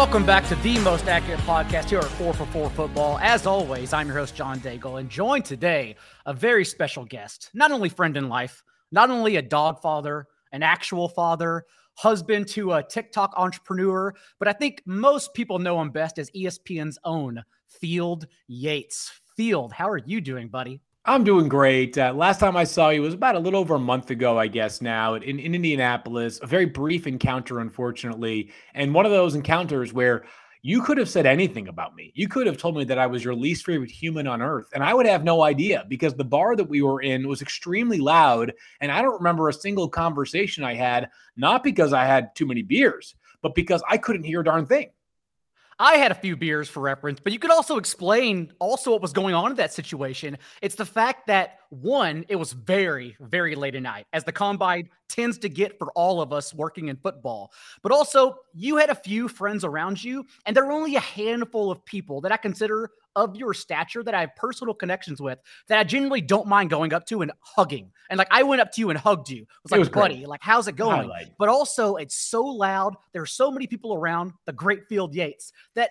Welcome back to the most accurate podcast here at 4 for 4 Football. As always, I'm your host, John Daigle, and joined today a very special guest. Not only friend in life, not only a dog father, an actual father, husband to a TikTok entrepreneur, but I think most people know him best as ESPN's own Field Yates. Field, how are you doing, buddy? I'm doing great. Uh, last time I saw you was about a little over a month ago, I guess, now in, in Indianapolis. A very brief encounter, unfortunately. And one of those encounters where you could have said anything about me. You could have told me that I was your least favorite human on earth, and I would have no idea because the bar that we were in was extremely loud. And I don't remember a single conversation I had, not because I had too many beers, but because I couldn't hear a darn thing. I had a few beers for reference, but you could also explain also what was going on in that situation. It's the fact that one, it was very, very late at night, as the combine tends to get for all of us working in football. But also, you had a few friends around you, and there were only a handful of people that I consider of your stature that I have personal connections with that I genuinely don't mind going up to and hugging. And like I went up to you and hugged you. It like, was buddy, great. like, how's it going? Highlight. But also, it's so loud. There's so many people around the Great Field Yates that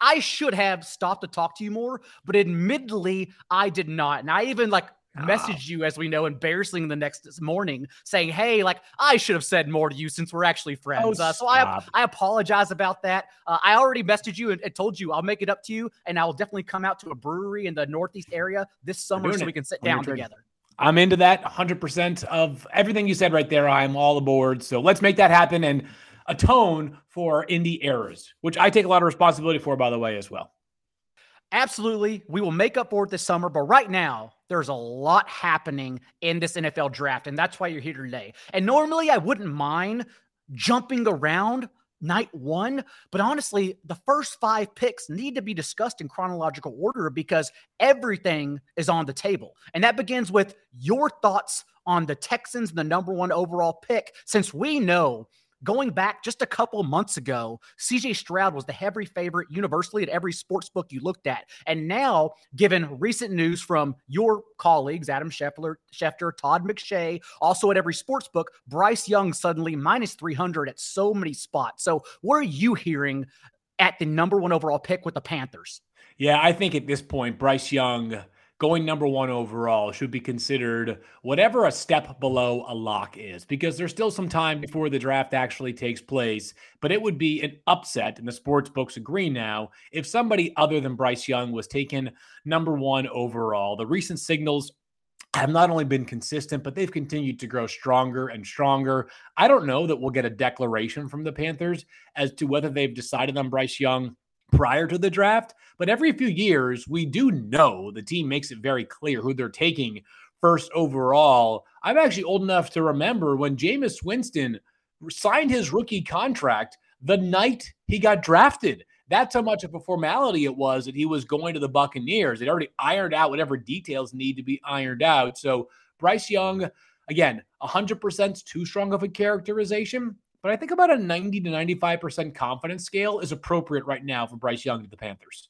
I should have stopped to talk to you more, but admittedly, I did not. And I even like. Messaged you as we know embarrassing the next morning saying hey like i should have said more to you since we're actually oh, friends. Oh, uh, so i i apologize about that. Uh, i already messaged you and, and, told you i'll make it up to you and i'll definitely come out to a brewery in the northeast area this summer so it. we can sit I'm down together. I'm into that 100% of everything you said right there. I'm all aboard. So let's make that happen and atone for indie errors which i take a lot of responsibility for by the way as well. Absolutely. We will make up for it this summer. But right now, there's a lot happening in this NFL draft. And that's why you're here today. And normally, I wouldn't mind jumping around night one. But honestly, the first five picks need to be discussed in chronological order because everything is on the table. And that begins with your thoughts on the Texans, the number one overall pick, since we know Going back just a couple months ago, CJ Stroud was the heavy favorite universally at every sports book you looked at. And now, given recent news from your colleagues, Adam Schefter, Schefter Todd McShay, also at every sports book, Bryce Young suddenly minus 300 at so many spots. So, what are you hearing at the number one overall pick with the Panthers? Yeah, I think at this point, Bryce Young going number one overall should be considered whatever a step below a lock is, because there's still some time before the draft actually takes place. But it would be an upset, and the sports books agree now, if somebody other than Bryce Young was taken number one overall. The recent signals have not only been consistent, but they've continued to grow stronger and stronger. I don't know that we'll get a declaration from the Panthers as to whether they've decided on Bryce Young prior to the draft. But every few years, we do know the team makes it very clear who they're taking first overall. I'm actually old enough to remember when Jameis Winston signed his rookie contract the night he got drafted. That's how much of a formality it was that he was going to the Buccaneers. They'd already ironed out whatever details need to be ironed out. So Bryce Young, again, 100% too strong of a characterization but I think about a 90 to 95% confidence scale is appropriate right now for Bryce Young to the Panthers.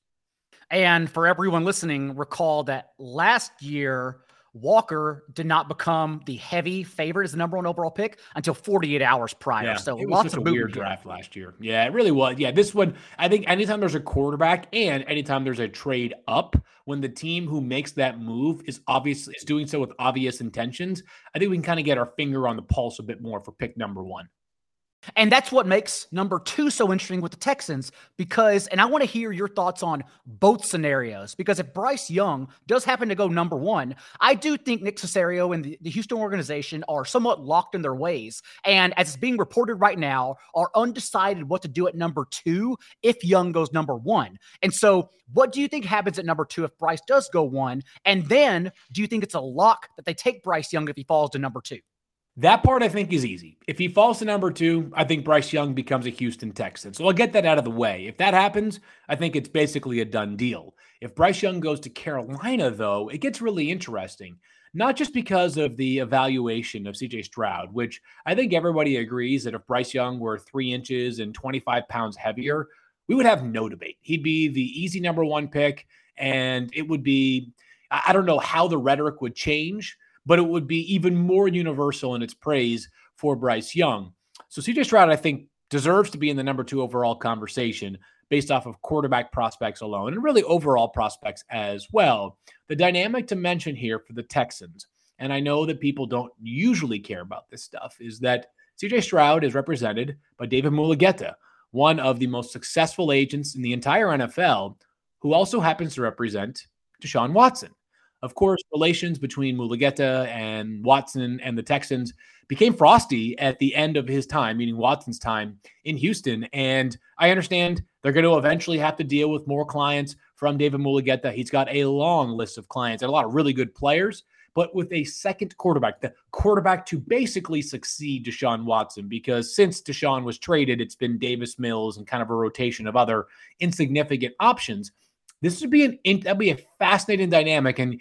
And for everyone listening, recall that last year, Walker did not become the heavy favorite as the number one overall pick until 48 hours prior. Yeah, so it was lots of a weird draft last year. Yeah, it really was. Yeah, this one, I think anytime there's a quarterback and anytime there's a trade up, when the team who makes that move is obviously is doing so with obvious intentions, I think we can kind of get our finger on the pulse a bit more for pick number one. And that's what makes number two so interesting with the Texans because, and I want to hear your thoughts on both scenarios because if Bryce Young does happen to go number one, I do think Nick Caserio and the, the Houston organization are somewhat locked in their ways. And as it's being reported right now, are undecided what to do at number two if Young goes number one. And so, what do you think happens at number two if Bryce does go one? And then, do you think it's a lock that they take Bryce Young if he falls to number two? That part I think is easy. If he falls to number two, I think Bryce Young becomes a Houston Texan. So I'll get that out of the way. If that happens, I think it's basically a done deal. If Bryce Young goes to Carolina, though, it gets really interesting. Not just because of the evaluation of CJ Stroud, which I think everybody agrees that if Bryce Young were three inches and 25 pounds heavier, we would have no debate. He'd be the easy number one pick, and it would be, I don't know how the rhetoric would change but it would be even more universal in its praise for Bryce Young. So CJ Stroud, I think, deserves to be in the number two overall conversation based off of quarterback prospects alone and really overall prospects as well. The dynamic to mention here for the Texans, and I know that people don't usually care about this stuff, is that CJ Stroud is represented by David Mulugheta, one of the most successful agents in the entire NFL, who also happens to represent Deshaun Watson. Of course, relations between Mulugheta and Watson and the Texans became frosty at the end of his time, meaning Watson's time in Houston. And I understand they're going to eventually have to deal with more clients from David Mulugheta. He's got a long list of clients and a lot of really good players, but with a second quarterback, the quarterback to basically succeed Deshaun Watson, because since Deshaun was traded, it's been Davis Mills and kind of a rotation of other insignificant options. This would be an that'd be a fascinating dynamic. And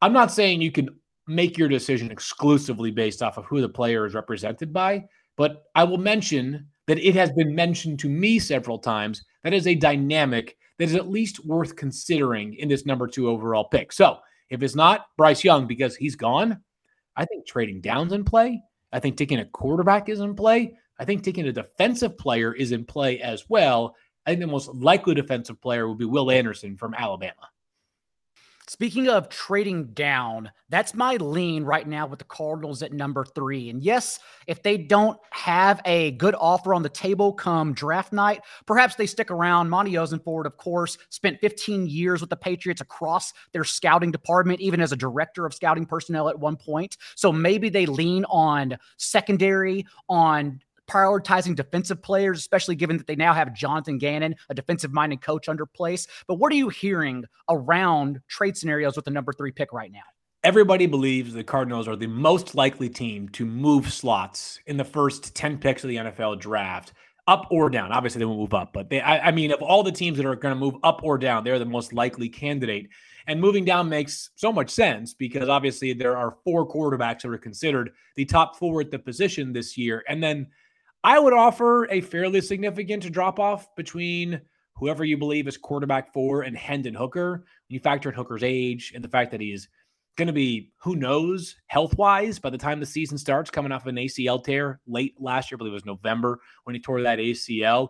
I'm not saying you can make your decision exclusively based off of who the player is represented by, but I will mention that it has been mentioned to me several times that is a dynamic that is at least worth considering in this number two overall pick. So if it's not Bryce Young because he's gone, I think trading down's in play. I think taking a quarterback is in play. I think taking a defensive player is in play as well. I think the most likely defensive player would be Will Anderson from Alabama. Speaking of trading down, that's my lean right now with the Cardinals at number three. And yes, if they don't have a good offer on the table come draft night, perhaps they stick around. Monti Ossenfort, of course, spent 15 years with the Patriots across their scouting department, even as a director of scouting personnel at one point. So maybe they lean on secondary, on prioritizing defensive players, especially given that they now have Jonathan Gannon, a defensive minded coach under place. But what are you hearing around trade scenarios with the number three pick right now? Everybody believes the Cardinals are the most likely team to move slots in the first 10 picks of the NFL draft, up or down. Obviously, they won't move up, but they, I, I mean, of all the teams that are going to move up or down, they're the most likely candidate. And moving down makes so much sense because obviously there are four quarterbacks that are considered the top four at the position this year. And then I would offer a fairly significant drop off between whoever you believe is quarterback four and Hendon Hooker. You factor in Hooker's age and the fact that he's going to be, who knows, health wise by the time the season starts, coming off an ACL tear late last year, I believe it was November when he tore that ACL.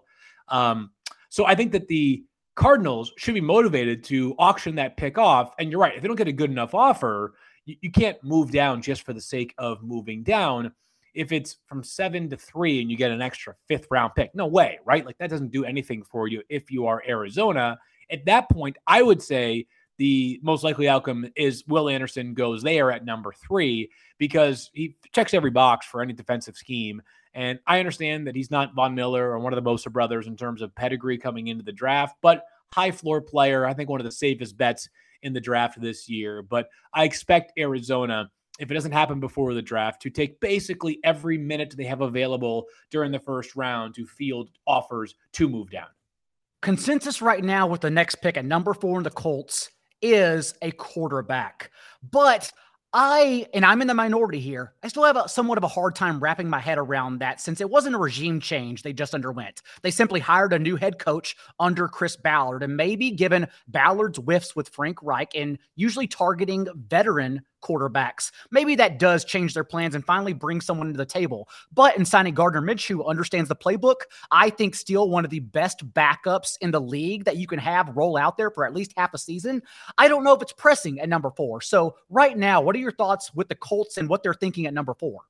Um, so I think that the Cardinals should be motivated to auction that pick off. And you're right, if they don't get a good enough offer, you, you can't move down just for the sake of moving down if it's from seven to three and you get an extra fifth round pick. No way, right? Like that doesn't do anything for you if you are Arizona. At that point, I would say the most likely outcome is Will Anderson goes there at number three because he checks every box for any defensive scheme. And I understand that he's not Von Miller or one of the Bosa brothers in terms of pedigree coming into the draft, but high floor player. I think one of the safest bets in the draft this year. But I expect Arizona if it doesn't happen before the draft, to take basically every minute they have available during the first round to field offers to move down. Consensus right now with the next pick at number four in the Colts is a quarterback. But I, and I'm in the minority here, I still have a, somewhat of a hard time wrapping my head around that since it wasn't a regime change they just underwent. They simply hired a new head coach under Chris Ballard. And maybe given Ballard's whiffs with Frank Reich and usually targeting veteran quarterbacks. Maybe that does change their plans and finally bring someone to the table. But in signing Gardner Minshew, who understands the playbook, I think still one of the best backups in the league that you can have roll out there for at least half a season. I don't know if it's pressing at number four. So right now, what are your thoughts with the Colts and what they're thinking at number four?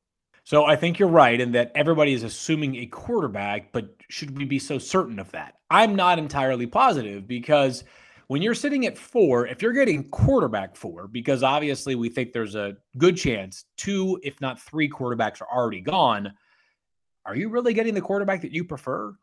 So I think you're right in that everybody is assuming a quarterback, but should we be so certain of that? I'm not entirely positive because – when you're sitting at four, if you're getting quarterback four, because obviously we think there's a good chance two, if not three quarterbacks are already gone, are you really getting the quarterback that you prefer?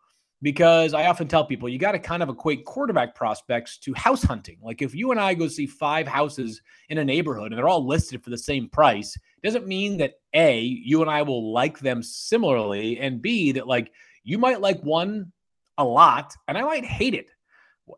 Because I often tell people you got to kind of equate quarterback prospects to house hunting. Like if you and I go see five houses in a neighborhood and they're all listed for the same price, doesn't mean that A, you and I will like them similarly, and B, that like you might like one a lot and I might hate it.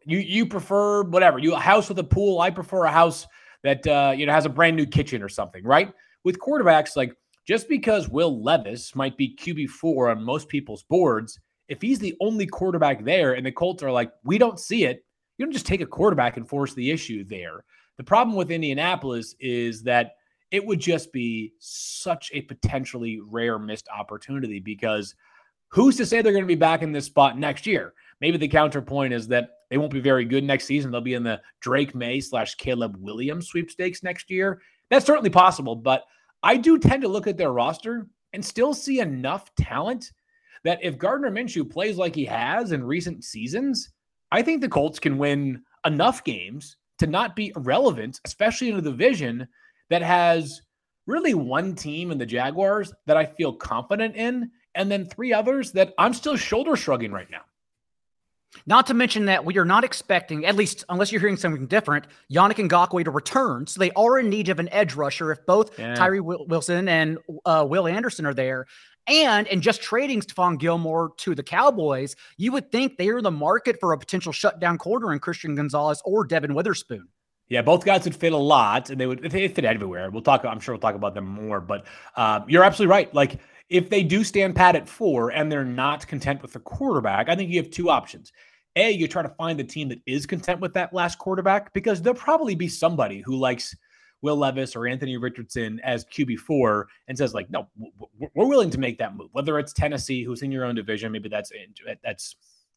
You you prefer whatever you a house with a pool. I prefer a house that uh, you know has a brand new kitchen or something, right? With quarterbacks, like just because Will Levis might be QB four on most people's boards, if he's the only quarterback there, and the Colts are like, we don't see it, you don't just take a quarterback and force the issue there. The problem with Indianapolis is that it would just be such a potentially rare missed opportunity because Who's to say they're going to be back in this spot next year? Maybe the counterpoint is that they won't be very good next season. They'll be in the Drake Maye slash Caleb Williams sweepstakes next year. That's certainly possible, but I do tend to look at their roster and still see enough talent that if Gardner Minshew plays like he has in recent seasons, I think the Colts can win enough games to not be irrelevant, especially in a division that has really one team in the Jaguars that I feel confident in, and then three others that I'm still shoulder shrugging right now. Not to mention that we are not expecting, at least unless you're hearing something different, Yannick Ngakoue to return. So they are in need of an edge rusher if both yeah. Tyree Wilson and uh, Will Anderson are there. And in just trading Stephon Gilmore to the Cowboys, you would think they are in the market for a potential shutdown corner in Christian Gonzalez or Devon Witherspoon. Yeah, both guys would fit a lot, and they would they fit everywhere. We'll talk. I'm sure we'll talk about them more. But uh, you're absolutely right. Like if they do stand pat at four and they're not content with the quarterback, I think you have two options. A, you try to find the team that is content with that last quarterback because there'll probably be somebody who likes Will Levis or Anthony Richardson as QB4 and says like, no, we're willing to make that move. Whether it's Tennessee, who's in your own division, maybe that's that's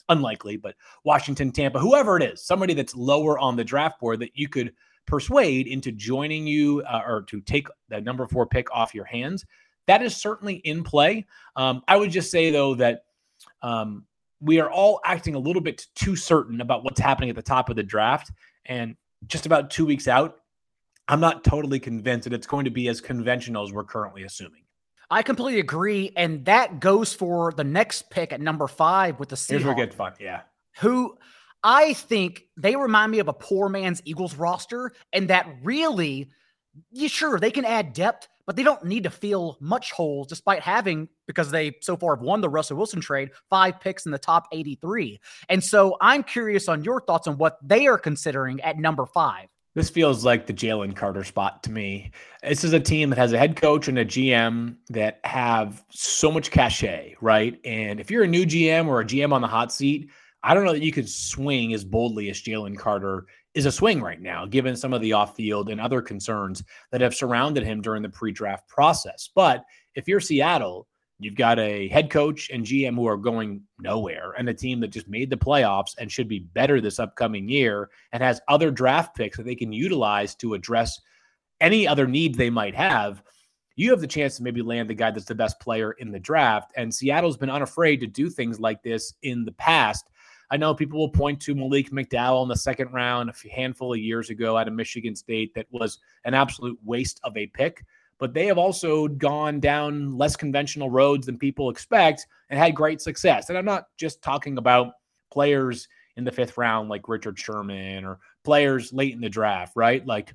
unlikely, but Washington, Tampa, whoever it is, somebody that's lower on the draft board that you could persuade into joining you uh, or to take the number four pick off your hands. That is certainly in play. Um, I would just say though that um, we are all acting a little bit too certain about what's happening at the top of the draft, and just about two weeks out, I'm not totally convinced that it's going to be as conventional as we're currently assuming. I completely agree, and that goes for the next pick at number five with the Seahawks. Here's where it fun, yeah. Who I think they remind me of a poor man's Eagles roster, and that really, you sure they can add depth, but they don't need to feel much holes, despite having because they so far have won the Russell Wilson trade, five picks in the top 83. And so I'm curious on your thoughts on what they are considering at number five. This feels like the Jalen Carter spot to me. This is a team that has a head coach and a GM that have so much cachet, right? And if you're a new GM or a GM on the hot seat, I don't know that you can swing as boldly as Jalen Carter is a swing right now, given some of the off field and other concerns that have surrounded him during the pre draft process. But if you're Seattle, You've got a head coach and GM who are going nowhere, and a team that just made the playoffs and should be better this upcoming year and has other draft picks that they can utilize to address any other needs they might have. You have the chance to maybe land the guy that's the best player in the draft. And Seattle's been unafraid to do things like this in the past. I know people will point to Malik McDowell in the second round a handful of years ago out of Michigan State that was an absolute waste of a pick but they have also gone down less conventional roads than people expect and had great success. And I'm not just talking about players in the fifth round like Richard Sherman or players late in the draft, right? Like,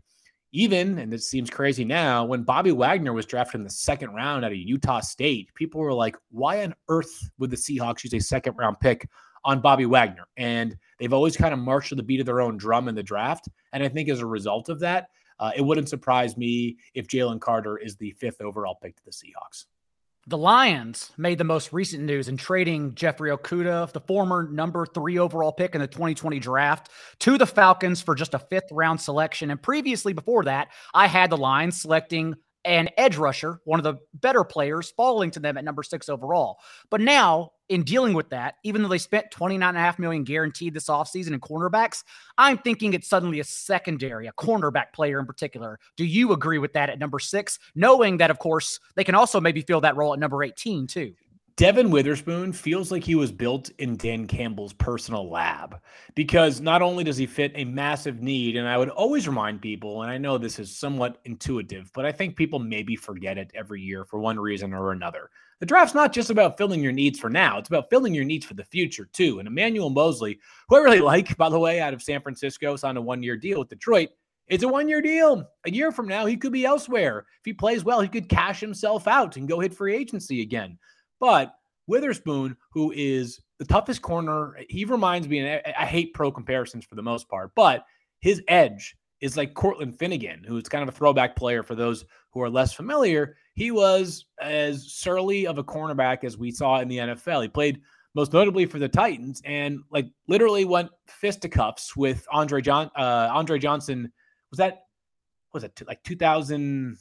even, and this seems crazy now, when Bobby Wagner was drafted in the second round out of Utah State, people were like, why on earth would the Seahawks use a second round pick on Bobby Wagner? And they've always kind of marched to the beat of their own drum in the draft. And I think as a result of that, uh, it wouldn't surprise me if Jalen Carter is the fifth overall pick to the Seahawks. The Lions made the most recent news in trading Jeffrey Okudah, the former number three overall pick in the 2020 draft, to the Falcons for just a fifth round selection. And previously, before that, I had the Lions selecting an edge rusher, one of the better players, falling to them at number six overall. But now, in dealing with that, even though they spent 29.5 million guaranteed this offseason in cornerbacks, I'm thinking it's suddenly a secondary, a cornerback player in particular. Do you agree with that at number six? Knowing that, of course, they can also maybe fill that role at number 18, too. Devon Witherspoon feels like he was built in Dan Campbell's personal lab because not only does he fit a massive need, and I would always remind people, and I know this is somewhat intuitive, but I think people maybe forget it every year for one reason or another. The draft's not just about filling your needs for now, it's about filling your needs for the future too. And Emmanuel Moseley, who I really like, by the way, out of San Francisco, signed a one year deal with Detroit. It's a one year deal. A year from now, he could be elsewhere. If he plays well, he could cash himself out and go hit free agency again. But Witherspoon, who is the toughest corner, he reminds me, and I, I hate pro comparisons for the most part, but his edge is like Cortland Finnegan, who's kind of a throwback player for those who are less familiar. He was as surly of a cornerback as we saw in the NFL. He played most notably for the Titans and like literally went fisticuffs with Andre John uh, Andre Johnson. Was that was it like 2000?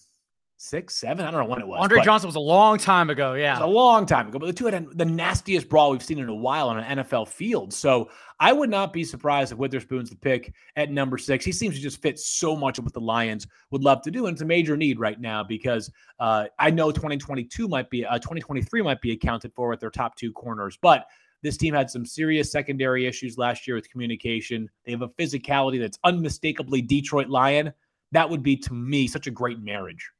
Six, seven. I don't know when it was. Andre Johnson was a long time ago. Yeah. a long time ago. But the two had the nastiest brawl we've seen in a while on an NFL field. So I would not be surprised if Witherspoon's the pick at number six. He seems to just fit so much of what the Lions would love to do. And it's a major need right now because uh, I know 2022 might be, uh, 2023 might be accounted for with their top two corners. But this team had some serious secondary issues last year with communication. They have a physicality that's unmistakably Detroit Lion. That would be, to me, such a great marriage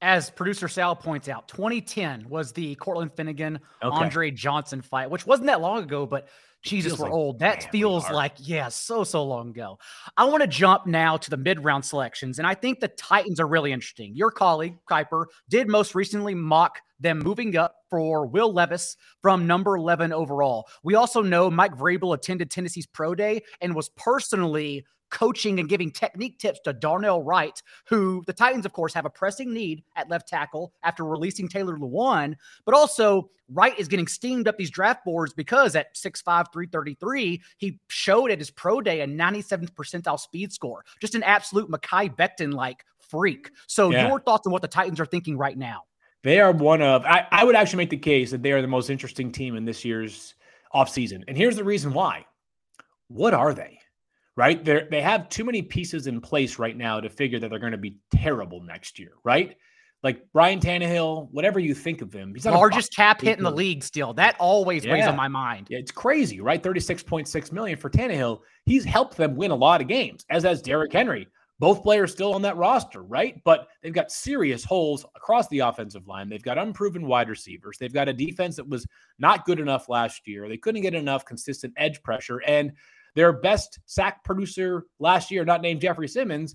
as producer Sal points out, 2010 was the Cortland Finnegan okay. Andre Johnson fight, which wasn't that long ago, but Jesus, we're like, old. That man, feels like, yeah, so, so long ago. I want to jump now to the mid round selections, and I think the Titans are really interesting. Your colleague, Kiper, did most recently mock them moving up for Will Levis from number 11 overall. We also know Mike Vrabel attended Tennessee's Pro Day and was personally coaching and giving technique tips to Darnell Wright, who the Titans, of course, have a pressing need at left tackle after releasing Taylor Lewan. But also, Wright is getting steamed up these draft boards because at 6'5, 333, he showed at his pro day a 97th percentile speed score. Just an absolute Mekhi Becton like freak. So, yeah. your thoughts on what the Titans are thinking right now? They are one of, I, I would actually make the case that they are the most interesting team in this year's offseason. And here's the reason why. What are they? Right? They they have too many pieces in place right now to figure that they're going to be terrible next year, right? Like Brian Tannehill, whatever you think of him, he's the largest cap hit in the league still. That always yeah. weighs on my mind. Yeah, it's crazy, right? 36.6 million for Tannehill. He's helped them win a lot of games, as has Derrick Henry. Both players still on that roster, right? But they've got serious holes across the offensive line. They've got unproven wide receivers. They've got a defense that was not good enough last year. They couldn't get enough consistent edge pressure. And their best sack producer last year, not named Jeffrey Simmons,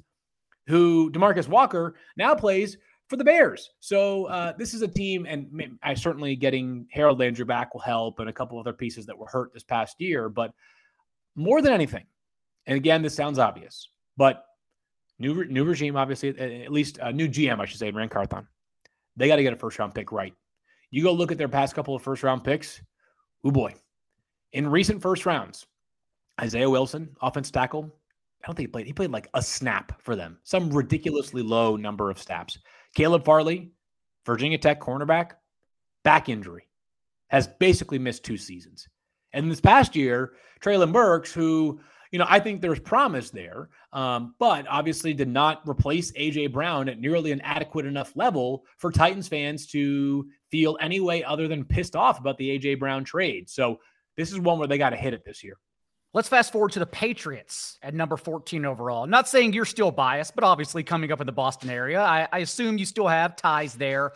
who Demarcus Walker now plays for the Bears. So uh, this is a team, and I certainly getting Harold Landry back will help, and a couple other pieces that were hurt this past year. But more than anything, and again, this sounds obvious, but new new regime, obviously, at least a new GM, I should say, Ran Carthon. They got to get a first round pick right. You go look at their past couple of first round picks. Oh boy, in recent first rounds, Isaiah Wilson, offense tackle. I don't think he played. He played like a snap for them, some ridiculously low number of snaps. Caleb Farley, Virginia Tech cornerback, back injury, has basically missed two seasons. And this past year, Treylon Burks, who, you know, I think there's promise there, um, but obviously did not replace AJ Brown at nearly an adequate enough level for Titans fans to feel any way other than pissed off about the AJ Brown trade. So this is one where they got to hit it this year. Let's fast forward to the Patriots at number 14 overall. Not saying you're still biased, but obviously coming up in the Boston area, I, I assume you still have ties there.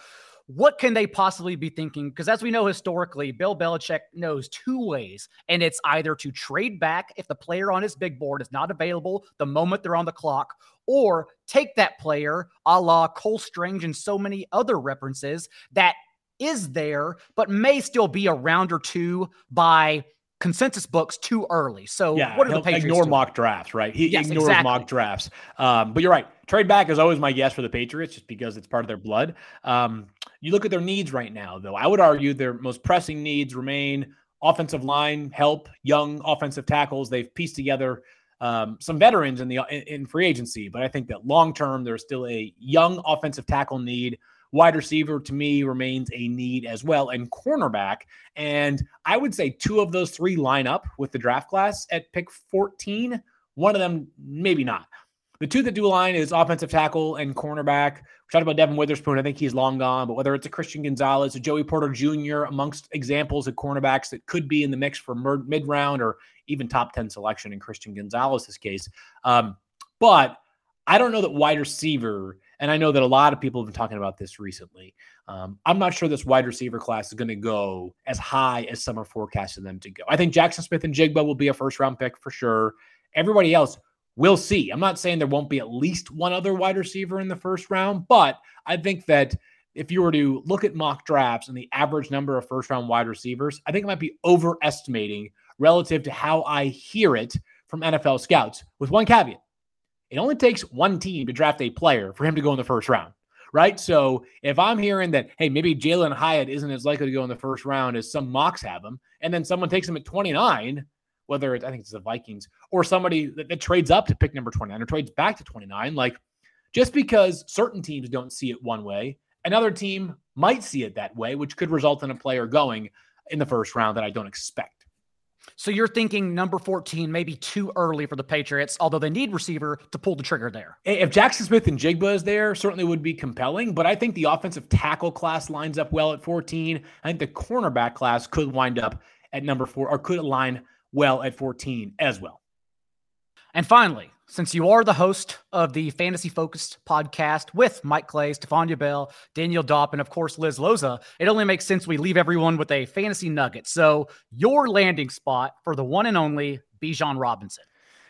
What can they possibly be thinking? Because as we know historically, Bill Belichick knows two ways, and it's either to trade back if the player on his big board is not available the moment they're on the clock, or take that player, a la Cole Strange and so many other references that is there, but may still be a round or two by consensus books too early. So yeah, what are the Patriots ignore doing? mock drafts, right? He yes, ignores exactly. mock drafts. Um, but you're right. Trade back is always my guess for the Patriots, just because it's part of their blood. Um, you look at their needs right now, though. I would argue their most pressing needs remain offensive line help, young offensive tackles. They've pieced together um, some veterans in the in, in free agency, but I think that long term there's still a young offensive tackle need Wide receiver to me remains a need as well, and cornerback. And I would say two of those three line up with the draft class at pick 14. One of them, maybe not. The two that do line is offensive tackle and cornerback. We talked about Devon Witherspoon. I think he's long gone, but whether it's a Christian Gonzalez, a Joey Porter Jr., amongst examples of cornerbacks that could be in the mix for mid round or even top 10 selection in Christian Gonzalez's case. Um, but I don't know that wide receiver and I know that a lot of people have been talking about this recently. Um, I'm not sure this wide receiver class is going to go as high as some are forecasting them to go. I think Jackson Smith-Njigba will be a first round pick for sure. Everybody else, we'll see. I'm not saying there won't be at least one other wide receiver in the first round, but I think that if you were to look at mock drafts and the average number of first round wide receivers, I think it might be overestimating relative to how I hear it from NFL scouts, with one caveat. It only takes one team to draft a player for him to go in the first round, right? So if I'm hearing that, hey, maybe Jalin Hyatt isn't as likely to go in the first round as some mocks have him, and then someone takes him at 29, whether it's, I think it's the Vikings or somebody that, that trades up to pick number 29 or trades back to 29, like just because certain teams don't see it one way, another team might see it that way, which could result in a player going in the first round that I don't expect. So you're thinking number 14 maybe too early for the Patriots, although they need receiver to pull the trigger there. If Jackson Smith-Njigba is there, certainly would be compelling, but I think the offensive tackle class lines up well at 14. I think the cornerback class could wind up at number 4 or could align well at 14 as well. And finally, since you are the host of the fantasy focused podcast with Mike Clay, Stephania Bell, Daniel Dopp, and of course Liz Loza, it only makes sense we leave everyone with a fantasy nugget. So, your landing spot for the one and only Bijan Robinson.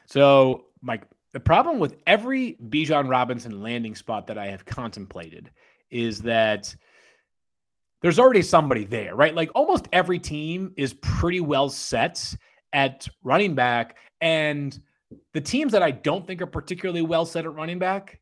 So, Mike, the problem with every Bijan Robinson landing spot that I have contemplated is that there's already somebody there, right? Like almost every team is pretty well set at running back. And the teams that I don't think are particularly well set at running back,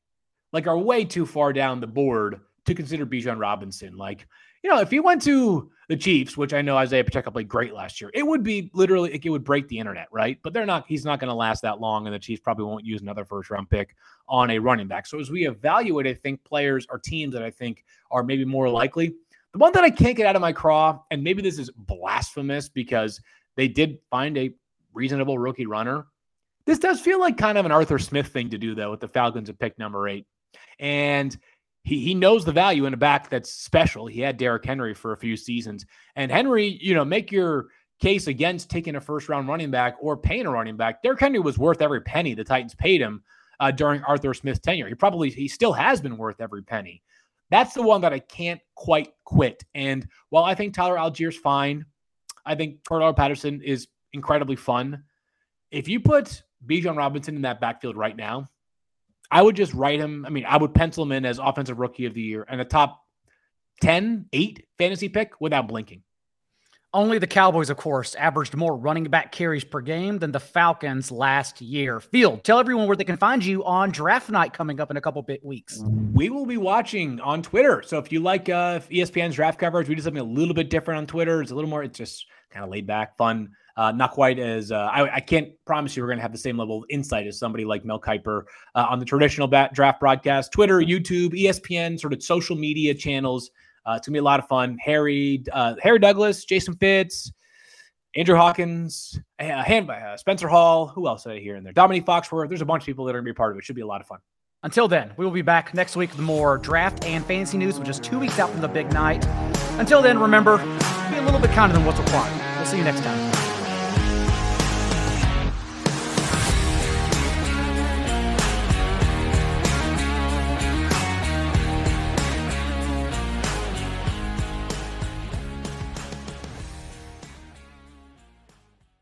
like are way too far down the board to consider Bijan Robinson. Like, you know, if he went to the Chiefs, which I know Isaiah Pacheco played great last year, it would be literally it would break the internet, right? But they're not. He's not going to last that long, and the Chiefs probably won't use another first round pick on a running back. So as we evaluate, I think players or teams that I think are maybe more likely. The one that I can't get out of my craw, and maybe this is blasphemous because they did find a reasonable rookie runner this does feel like kind of an Arthur Smith thing to do, though, with the Falcons at pick number eight. And he, he knows the value in a back that's special. He had Derrick Henry for a few seasons. And Henry, you know, make your case against taking a first round running back or paying a running back. Derrick Henry was worth every penny the Titans paid him uh, during Arthur Smith's tenure. He probably, he still has been worth every penny. That's the one that I can't quite quit. And while I think Tyler Allgeier's fine, I think Cordarrelle Patterson is incredibly fun. If you put Bijan Robinson in that backfield right now, I would just write him. I mean, I would pencil him in as offensive rookie of the year and a top 10, 8 fantasy pick without blinking. Only the Cowboys, of course, averaged more running back carries per game than the Falcons last year. Field, tell everyone where they can find you on draft night coming up in a couple bit weeks. We will be watching on Twitter. So if you like uh, ESPN's draft coverage, we do something a little bit different on Twitter. It's a little more, it's just kind of laid back, fun. Uh, not quite as uh, I, I, can't promise you we're going to have the same level of insight as somebody like Mel Kiper uh, on the traditional bat, draft broadcast, Twitter, YouTube, ESPN, sort of social media channels. Uh, it's gonna be a lot of fun. Harry, uh, Harry Douglas, Jason Fitz, Andrew Hawkins, uh, Spencer Hall. Who else I hear in there? Dominique Foxworth. There's a bunch of people that are gonna be a part of it. Should be a lot of fun. Until then, we will be back next week with more draft and fantasy news, which is two weeks out from the big night. Until then, remember, be a little bit kinder than what's required. We'll see you next time.